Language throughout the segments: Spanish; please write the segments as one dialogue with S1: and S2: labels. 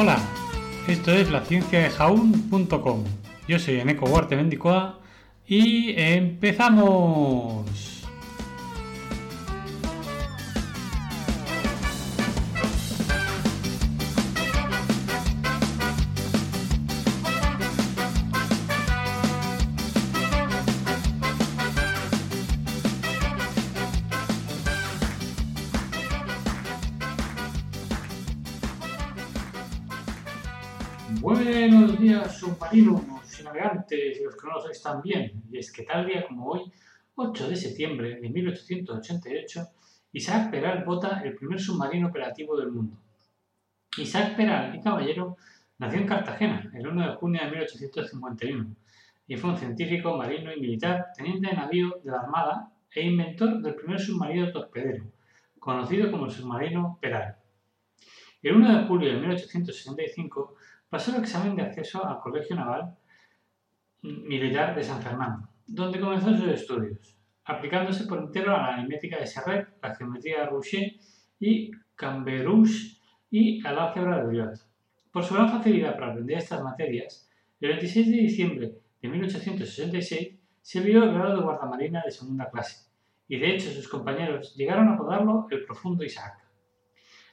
S1: Hola, esto es la ciencia de jaun.com. Yo soy Eneco Huarte Mendicoa y empezamos. Buenos días, submarinos y navegantes y los que no lo sois también. Y es que tal día como hoy, 8 de septiembre de 1888, Isaac Peral vota el primer submarino operativo del mundo. Isaac Peral y Caballero nació en Cartagena el 1 de junio de 1851 y fue un científico, marino y militar, teniente de navío de la Armada e inventor del primer submarino torpedero, conocido como el submarino Peral. El 1 de julio de 1865 pasó el examen de acceso al Colegio Naval Militar de San Fernando, donde comenzó sus estudios, aplicándose por entero a la aritmética de Serret, la geometría de Rouchet y Camberouche y al álgebra de Briot. Por su gran facilidad para aprender estas materias, el 26 de diciembre de 1866 se vio el grado de guardamarina de segunda clase, y de hecho sus compañeros llegaron a apodarlo el profundo Isaac.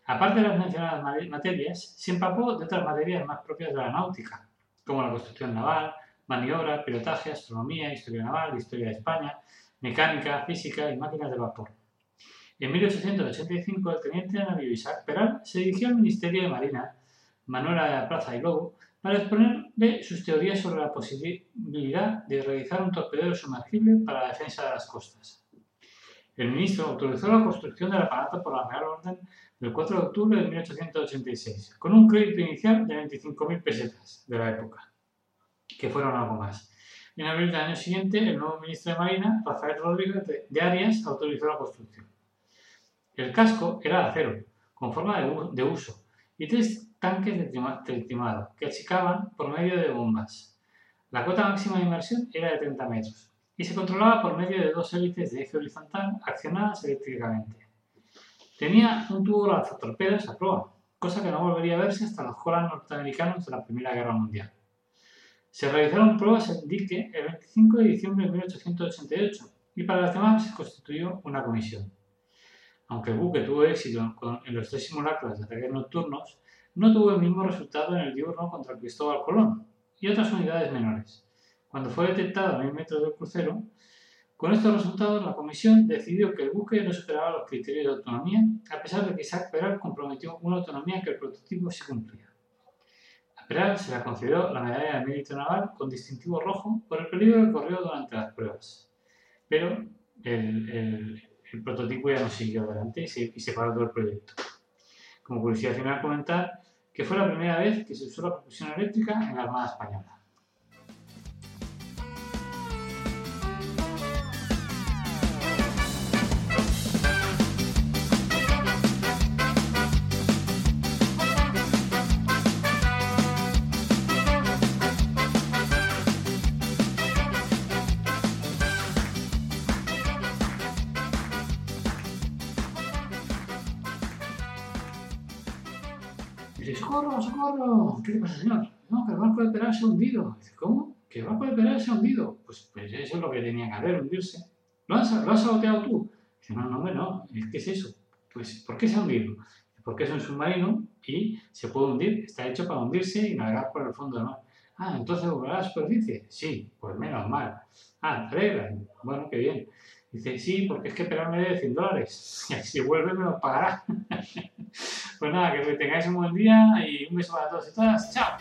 S1: Aparte de las mencionadas materias, se empapó de otras materias más propias de la náutica, como la construcción naval, maniobra, pilotaje, astronomía, historia naval, historia de España, mecánica, física y máquinas de vapor. En 1885, el teniente de navío Isaac Peral se dirigió al Ministerio de Marina, Manuela de la Plaza y Lobo, para exponerle sus teorías sobre la posibilidad de realizar un torpedero sumergible para la defensa de las costas. El ministro autorizó la construcción del aparato por la Real Orden del 4 de octubre de 1886, con un crédito inicial de 25.000 pesetas de la época, que fueron algo más. En abril del año siguiente, el nuevo ministro de Marina, Rafael Rodríguez de Arias, autorizó la construcción. El casco era de acero, con forma de, uso, y tres tanques de timado, que achicaban por medio de bombas. La cota máxima de inmersión era de 30 metros, y se controlaba por medio de dos hélices de eje horizontal accionadas eléctricamente. Tenía un tubo lanzatorpedos a prueba, cosa que no volvería a verse hasta los colas norteamericanos de la Primera Guerra Mundial. Se realizaron pruebas en dique el 25 de diciembre de 1888 y para las demás se constituyó una comisión. Aunque el buque tuvo éxito en los tres simulacros de ataques nocturnos, no tuvo el mismo resultado en el diurno contra Cristóbal Colón y otras unidades menores. Cuando fue detectado a mil metros del crucero, con estos resultados, la Comisión decidió que el buque no superaba los criterios de autonomía, a pesar de que Isaac Peral comprometió una autonomía que el prototipo sí cumplía. A Peral se le concedió la medalla de mérito naval con distintivo rojo por el peligro que corrió durante las pruebas. Pero el, prototipo ya no siguió adelante y se, y se paró todo el proyecto. Como curiosidad final, comentar que fue la primera vez que se usó la propulsión eléctrica en la Armada Española. Dice, ¡socorro! ¿Qué le pasa, señor? No, que el barco de Peral se ha hundido. Dice, ¿cómo? ¿Que el barco de Peral se ha hundido? Pues, pues eso es lo que tenía que hacer, hundirse. ¿Lo has, ¿Lo has saboteado tú? Dice, no, no, no, ¿qué es eso? Pues, ¿por qué se ha hundido? Porque es un submarino y se puede hundir, está hecho para hundirse y navegar por el fondo del mar. Ah, entonces volverá a la superficie. Sí, pues menos mal. Ah, te Bueno, qué bien. Dice, sí, porque es que Peral me debe 100 dólares. Si vuelve me lo pagará. Pues nada, que tengáis un buen día y un beso para todos y todas. ¡Chao!